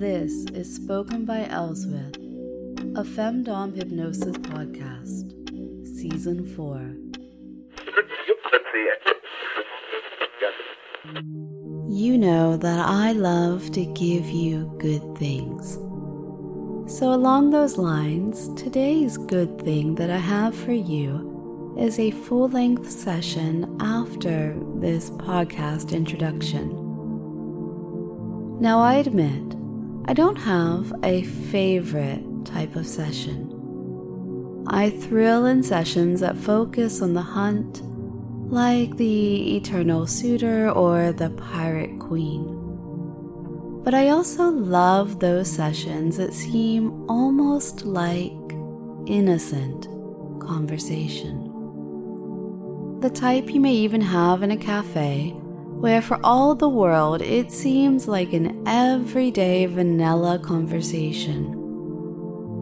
This is Spoken by Elswith, a Femdom Hypnosis podcast, Season 4. You know that I love to give you good things. So, along those lines, today's good thing that I have for you is a full length session after this podcast introduction. Now, I admit, I don't have a favorite type of session. I thrill in sessions that focus on the hunt, like the Eternal Suitor or the Pirate Queen. But I also love those sessions that seem almost like innocent conversation. The type you may even have in a cafe where for all the world it seems like an everyday vanilla conversation.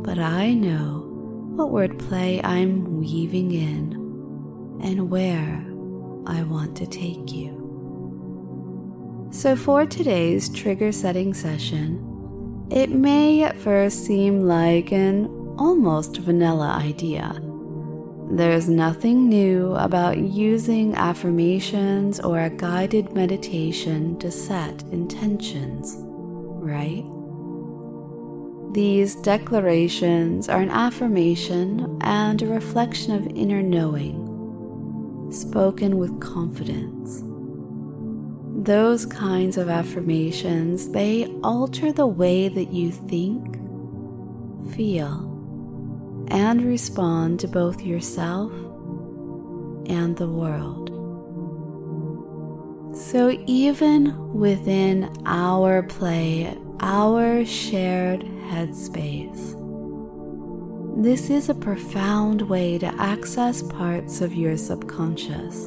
But I know what wordplay I'm weaving in and where I want to take you. So, for today's trigger setting session, it may at first seem like an almost vanilla idea there's nothing new about using affirmations or a guided meditation to set intentions, right? These declarations are an affirmation and a reflection of inner knowing, spoken with confidence. Those kinds of affirmations, they alter the way that you think, feel, and respond to both yourself and the world. So, even within our play, our shared headspace, this is a profound way to access parts of your subconscious.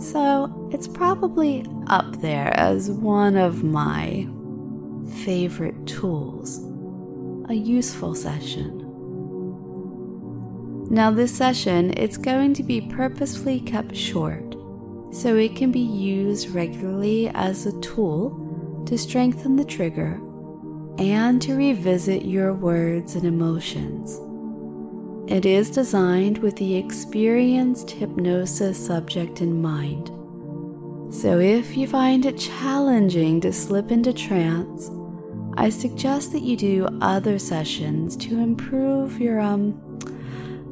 So, it's probably up there as one of my favorite tools, a useful session. Now this session, it's going to be purposefully kept short, so it can be used regularly as a tool to strengthen the trigger and to revisit your words and emotions. It is designed with the experienced hypnosis subject in mind. So if you find it challenging to slip into trance, I suggest that you do other sessions to improve your um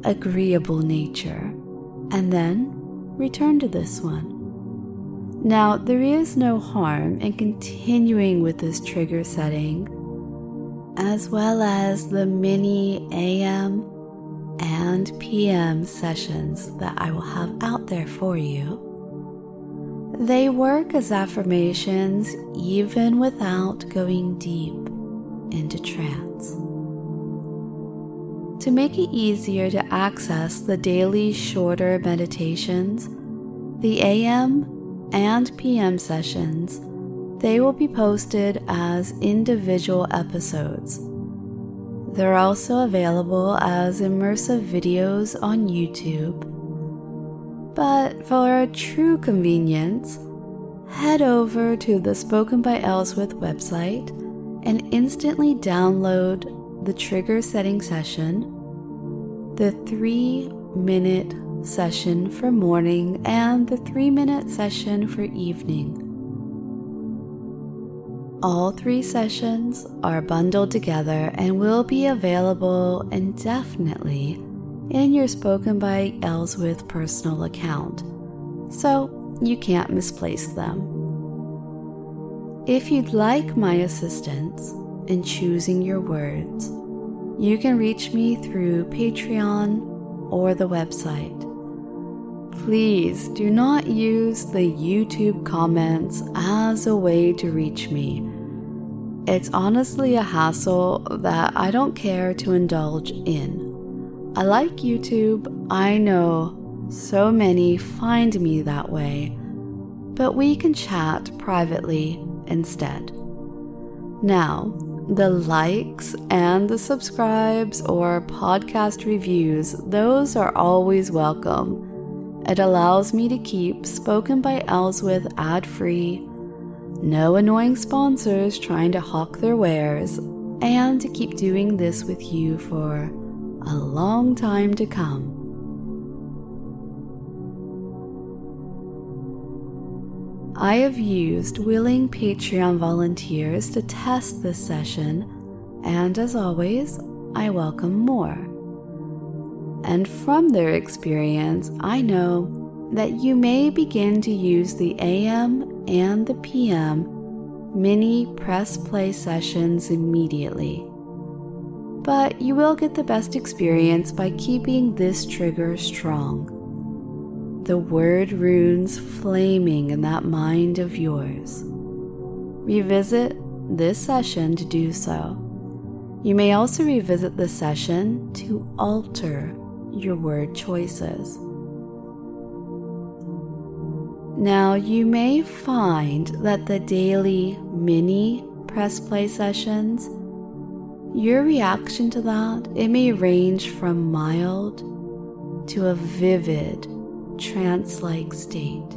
agreeable nature, and then return to this one. Now, there is no harm in continuing with this trigger setting, as well as the mini AM and PM sessions that I will have out there for you. They work as affirmations even without going deep into trance. To make it easier to access the daily shorter meditations, the AM and PM sessions, they will be posted as individual episodes. They're also available as immersive videos on YouTube. But for a true convenience, head over to the Spoken by Elswith website and instantly download the trigger setting session, the three minute session for morning, and the three minute session for evening. All three sessions are bundled together and will be available indefinitely in your Spoken by Elswith personal account, so you can't misplace them. If you'd like my assistance, in choosing your words, you can reach me through Patreon or the website. Please do not use the YouTube comments as a way to reach me. It's honestly a hassle that I don't care to indulge in. I like YouTube, I know so many find me that way, but we can chat privately instead. Now, the likes and the subscribes or podcast reviews, those are always welcome. It allows me to keep Spoken by Elswith ad free, no annoying sponsors trying to hawk their wares, and to keep doing this with you for a long time to come. I have used willing Patreon volunteers to test this session, and as always, I welcome more. And from their experience, I know that you may begin to use the AM and the PM mini press play sessions immediately. But you will get the best experience by keeping this trigger strong the word runes flaming in that mind of yours. Revisit this session to do so. You may also revisit the session to alter your word choices. Now, you may find that the daily mini press play sessions, your reaction to that, it may range from mild to a vivid trance like state.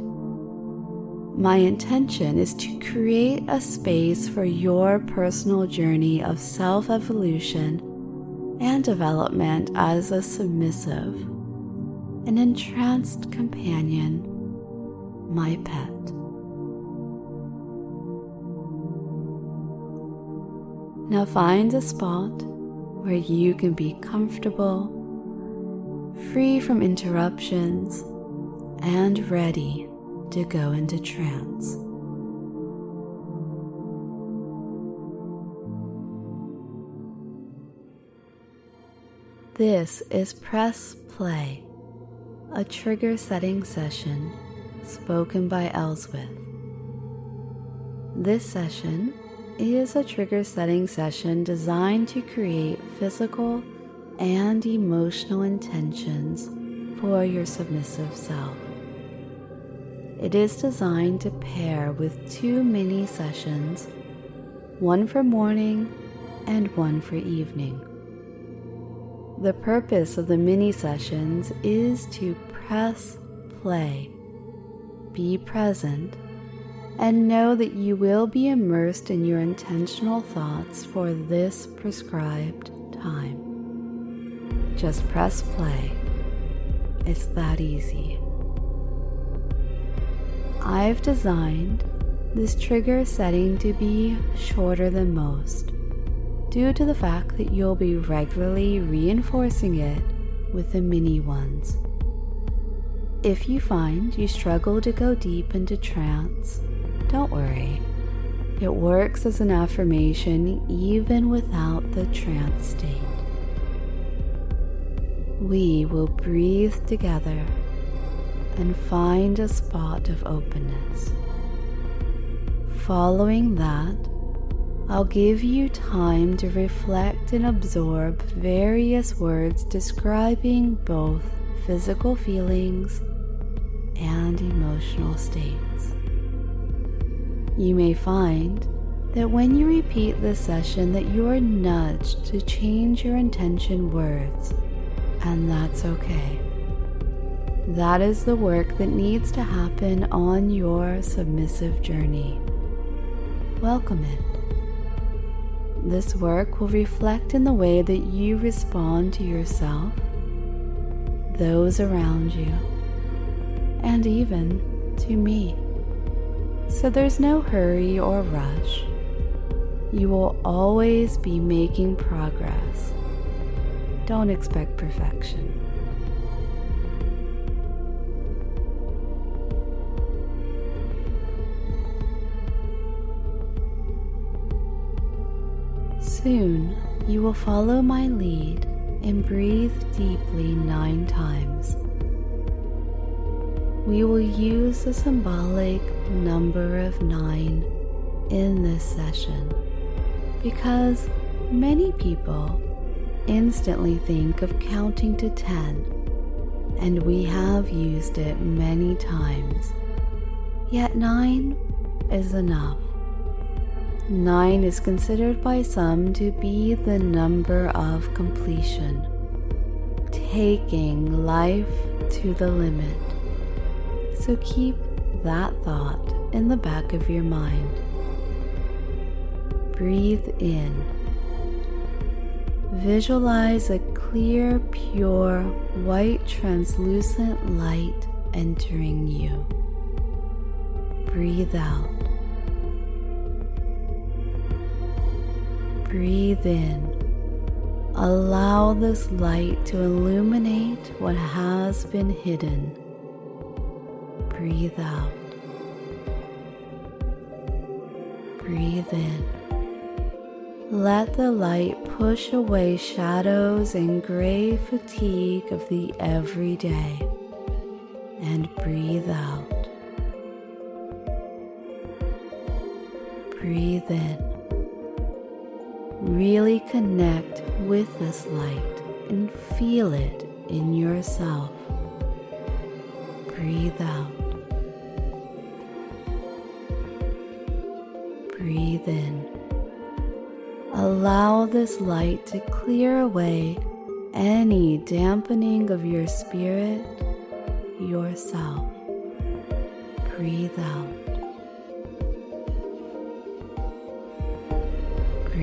My intention is to create a space for your personal journey of self evolution and development as a submissive, an entranced companion, my pet. Now find a spot where you can be comfortable, free from interruptions and ready to go into trance. This is Press Play, a trigger setting session spoken by Elswith. This session is a trigger setting session designed to create physical and emotional intentions for your submissive self. It is designed to pair with two mini sessions, one for morning and one for evening. The purpose of the mini sessions is to press play, be present, and know that you will be immersed in your intentional thoughts for this prescribed time. Just press play. It's that easy. I've designed this trigger setting to be shorter than most due to the fact that you'll be regularly reinforcing it with the mini ones. If you find you struggle to go deep into trance, don't worry. It works as an affirmation even without the trance state. We will breathe together and find a spot of openness. Following that, I'll give you time to reflect and absorb various words describing both physical feelings and emotional states. You may find that when you repeat this session that you are nudged to change your intention words, and that's okay. That is the work that needs to happen on your submissive journey. Welcome it. This work will reflect in the way that you respond to yourself, those around you, and even to me. So there's no hurry or rush. You will always be making progress. Don't expect perfection. Soon you will follow my lead and breathe deeply nine times. We will use the symbolic number of nine in this session because many people instantly think of counting to ten, and we have used it many times. Yet nine is enough. Nine is considered by some to be the number of completion, taking life to the limit. So keep that thought in the back of your mind. breathe in. Visualize a clear, pure, white, translucent light entering you. Breathe out. Breathe in. Allow this light to illuminate what has been hidden. Breathe out. Breathe in. Let the light push away shadows and gray fatigue of the everyday and breathe out. Breathe in. Really connect with this light and feel it in yourself. Breathe out. Breathe in. Allow this light to clear away any dampening of your spirit, yourself. Breathe out.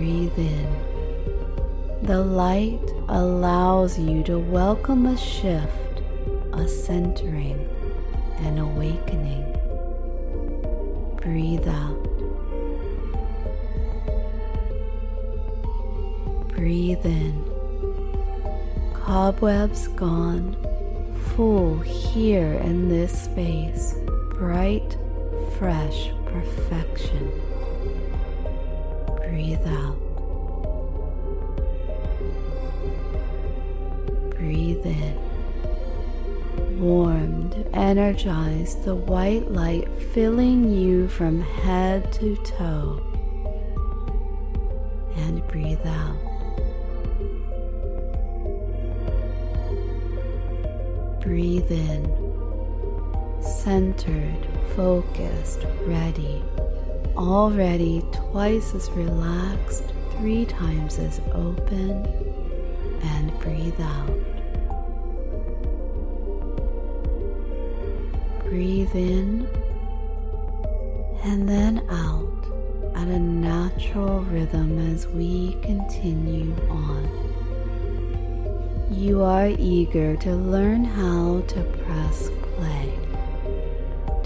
Breathe in. The light allows you to welcome a shift, a centering, an awakening. Breathe out. Breathe in. Cobwebs gone, full here in this space, bright, fresh perfection. Breathe out. Breathe in. Warmed, energized, the white light filling you from head to toe. And breathe out. Breathe in, centered, focused, ready, already twice as relaxed, three times as open, and breathe out. Breathe in and then out at a natural rhythm as we continue on. You are eager to learn how to press play.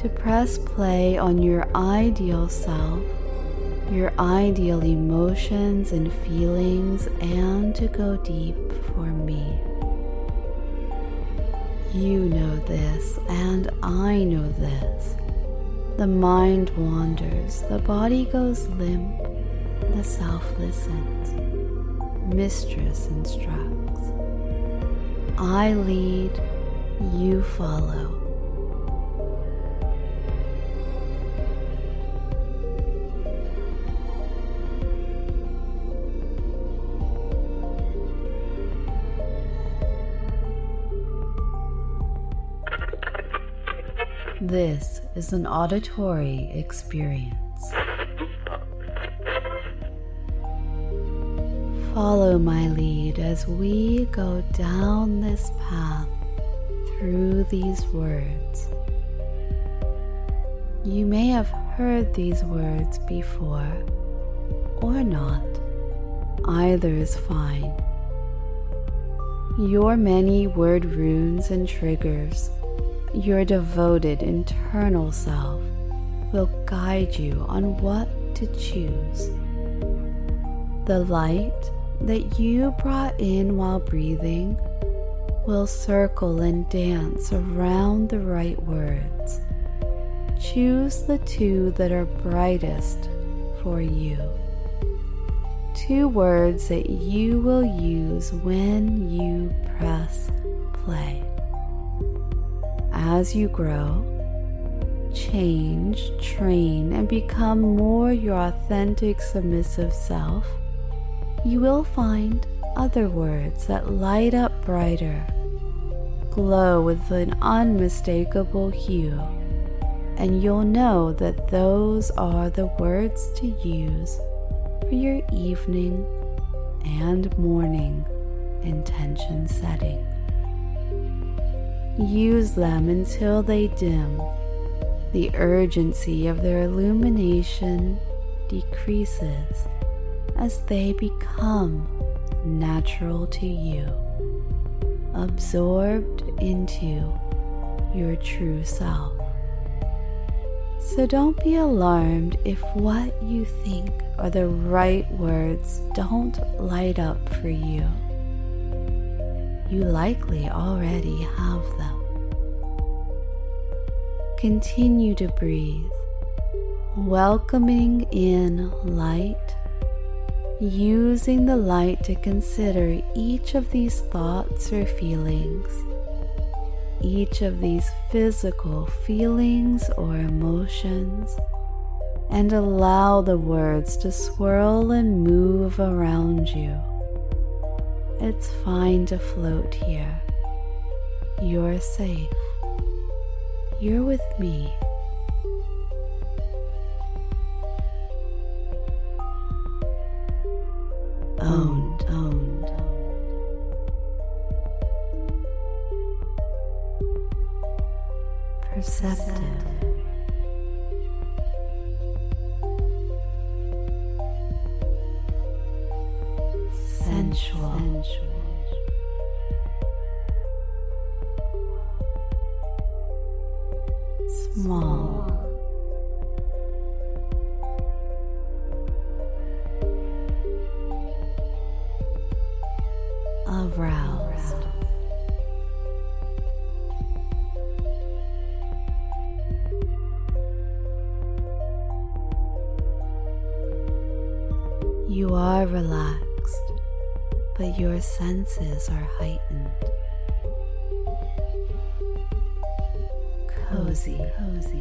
To press play on your ideal self, your ideal emotions and feelings, and to go deep for me. You know this, and I know this. The mind wanders, the body goes limp, the self listens. Mistress instructs. I lead, you follow. This is an auditory experience. Follow my lead as we go down this path through these words. You may have heard these words before or not. Either is fine. Your many word runes and triggers, your devoted internal self, will guide you on what to choose. The light that you brought in while breathing will circle and dance around the right words. Choose the two that are brightest for you. Two words that you will use when you press play. As you grow, change, train, and become more your authentic submissive self you will find other words that light up brighter, glow with an unmistakable hue, and you'll know that those are the words to use for your evening and morning intention setting. Use them until they dim. The urgency of their illumination decreases as they become natural to you, absorbed into your true self. So don't be alarmed if what you think are the right words don't light up for you. You likely already have them. Continue to breathe, welcoming in light, using the light to consider each of these thoughts or feelings each of these physical feelings or emotions and allow the words to swirl and move around you. It's fine to float here. You're safe. You're with me. Owned, owned. Perceptive. Small. Aroused. You are relaxed, but your senses are heightened. Cozy, cozy.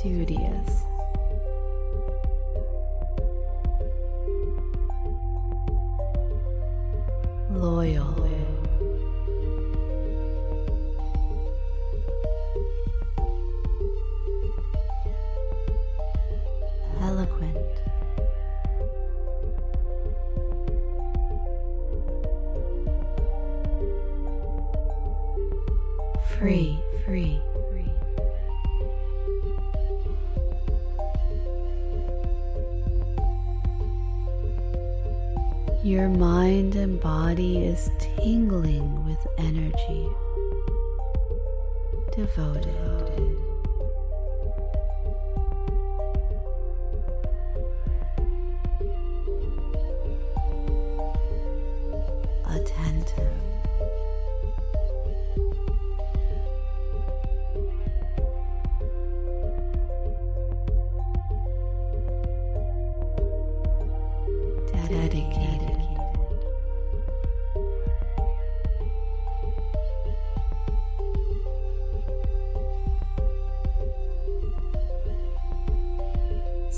Duteous. Loyal. Eloquent. Free, free, free. Your mind and body is tingling with energy. Devoted.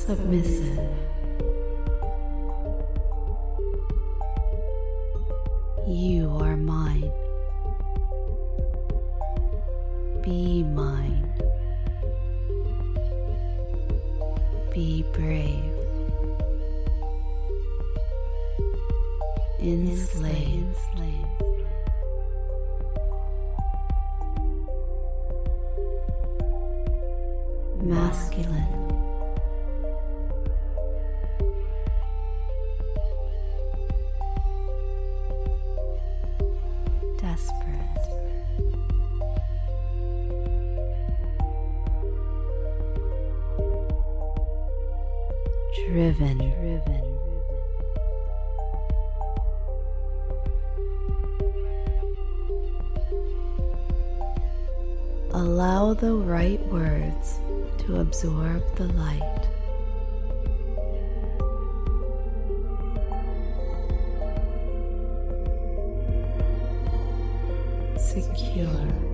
Submissive. You are mine. Be mine. Be brave. Allow the right words to absorb the light. Secure.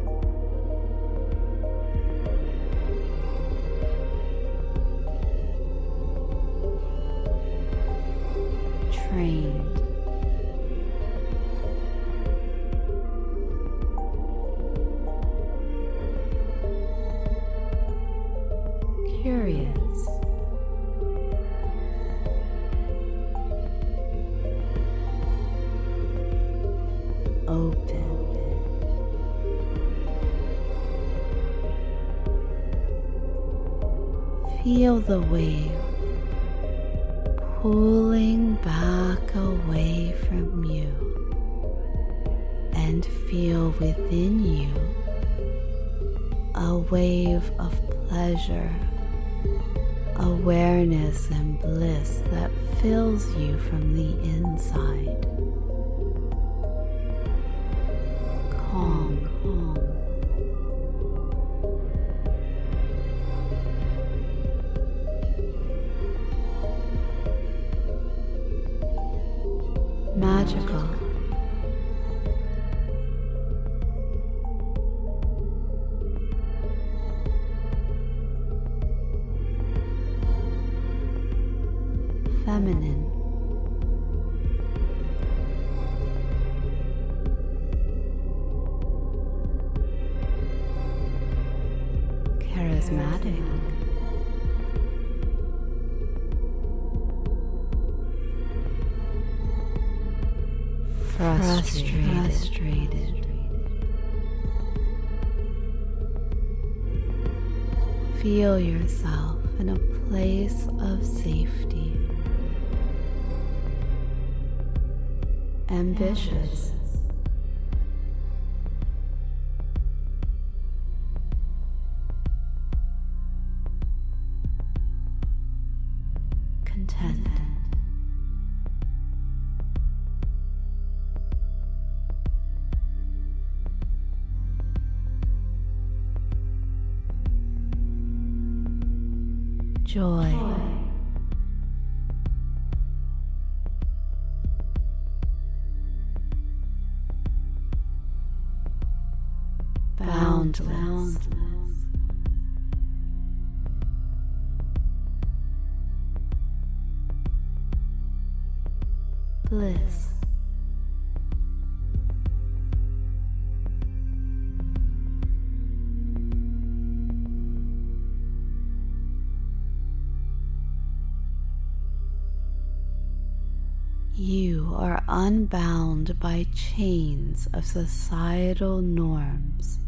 The wave pulling back away from you and feel within you a wave of pleasure, awareness, and bliss that fills you from the inside. Frustrated. Feel yourself in a place of safety. ambitious. Joy. Unbound by chains of societal norms.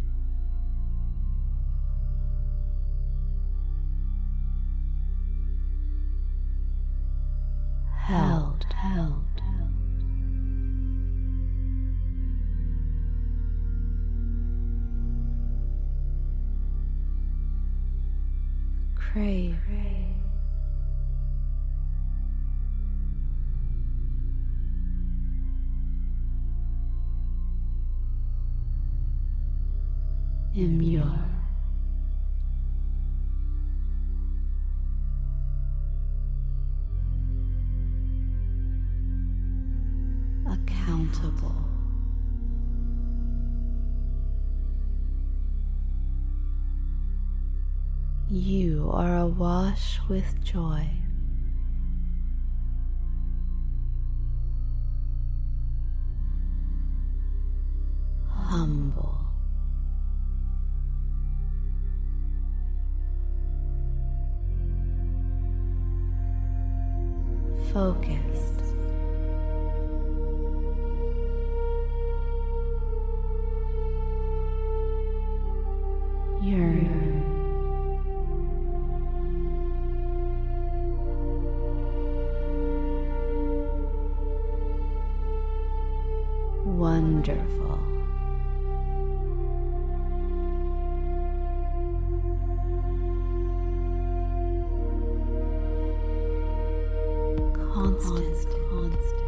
Accountable. You are awash with joy. Humble. Focused. Constant. Constant.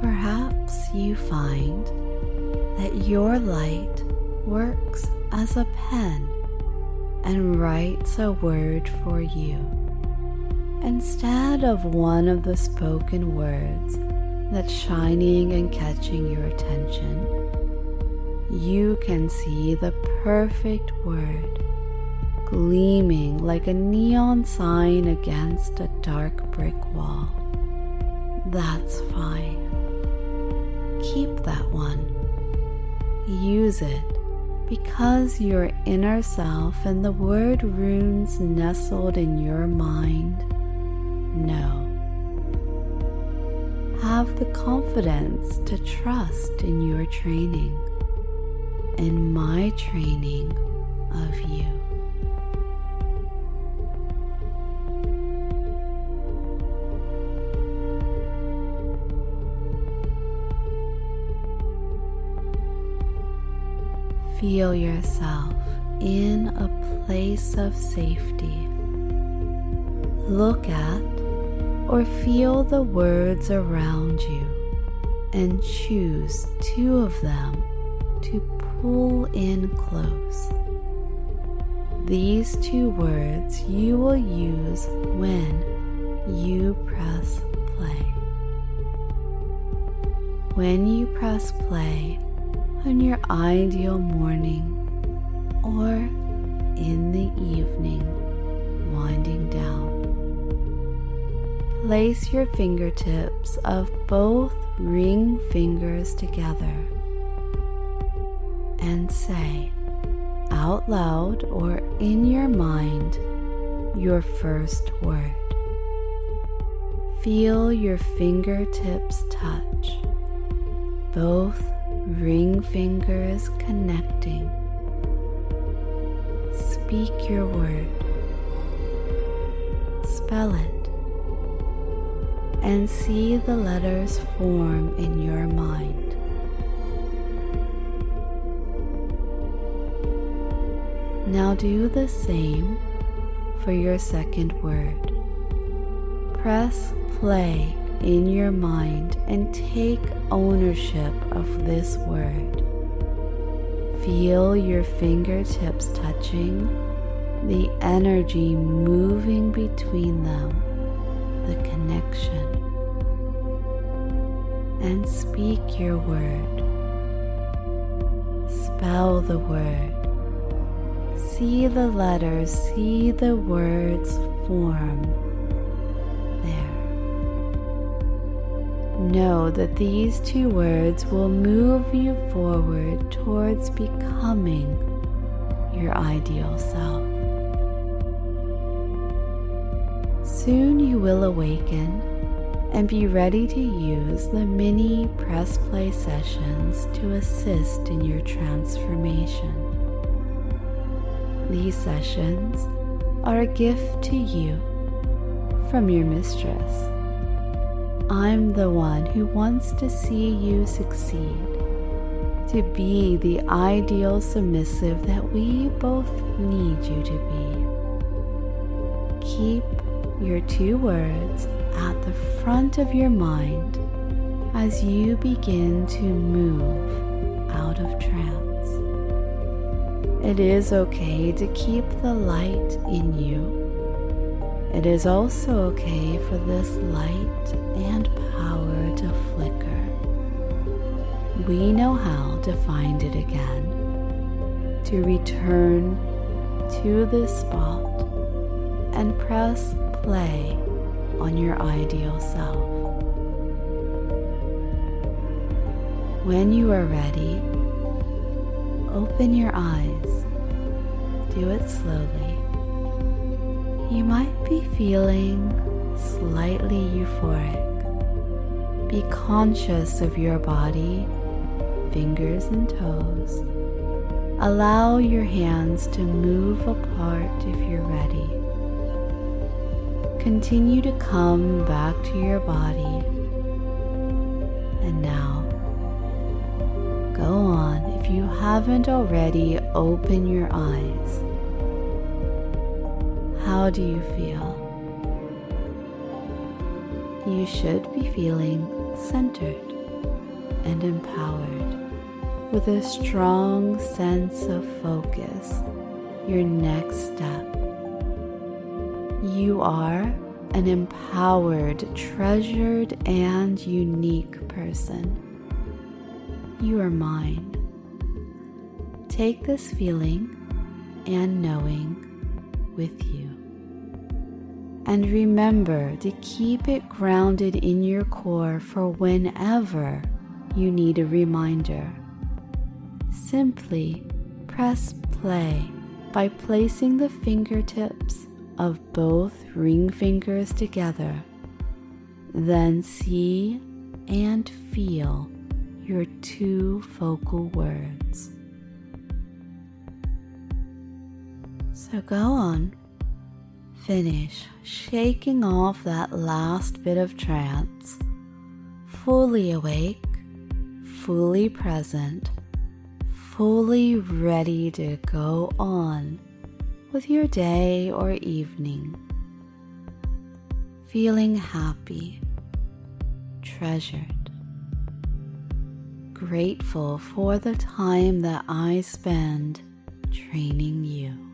Perhaps you find that your light works as a pen and writes a word for you instead of one of the spoken words that's shining and catching your attention. You can see the perfect word gleaming like a neon sign against a dark brick wall. That's fine keep that one. Use it because your inner self and the word runes nestled in your mind know. have the confidence to trust in your training and my training of you. Feel yourself in a place of safety. Look at or feel the words around you and choose two of them to pull in close. These two words you will use when you press play. When you press play on your ideal morning or in the evening winding down. Place your fingertips of both ring fingers together and say out loud or in your mind your first word. Feel your fingertips touch, both ring fingers connecting. Speak your word. Spell it. And see the letters form in your mind. Now do the same for your second word. Press play in your mind and take ownership of this word. Feel your fingertips touching, the energy moving between them, the connection. And speak your word. Spell the word. See the letters, see the words form there. Know that these two words will move you forward towards becoming your ideal self. Soon you will awaken and be ready to use the mini press play sessions to assist in your transformation. These sessions are a gift to you from your mistress. I'm the one who wants to see you succeed, to be the ideal submissive that we both need you to be. Keep your two words at the front of your mind as you begin to move out of trance. It is okay to keep the light in you. It is also okay for this light and power to flicker. We know how to find it again, to return to this spot and press play on your ideal self. When you are ready, open your eyes. Do it slowly. You might be feeling slightly euphoric. Be conscious of your body, fingers and toes. Allow your hands to move apart if you're ready. Continue to come back to your body. And now, go on if you haven't already, open your eyes. How do you feel? You should be feeling centered and empowered with a strong sense of focus, your next step. You are an empowered, treasured, and unique person. You are mine. Take this feeling and knowing with you. And remember to keep it grounded in your core for whenever you need a reminder. Simply press play by placing the fingertips of both ring fingers together. Then see and feel your two focal words. So go on, finish shaking off that last bit of trance, fully awake, fully present, fully ready to go on with your day or evening, feeling happy, treasured grateful for the time that I spend training you.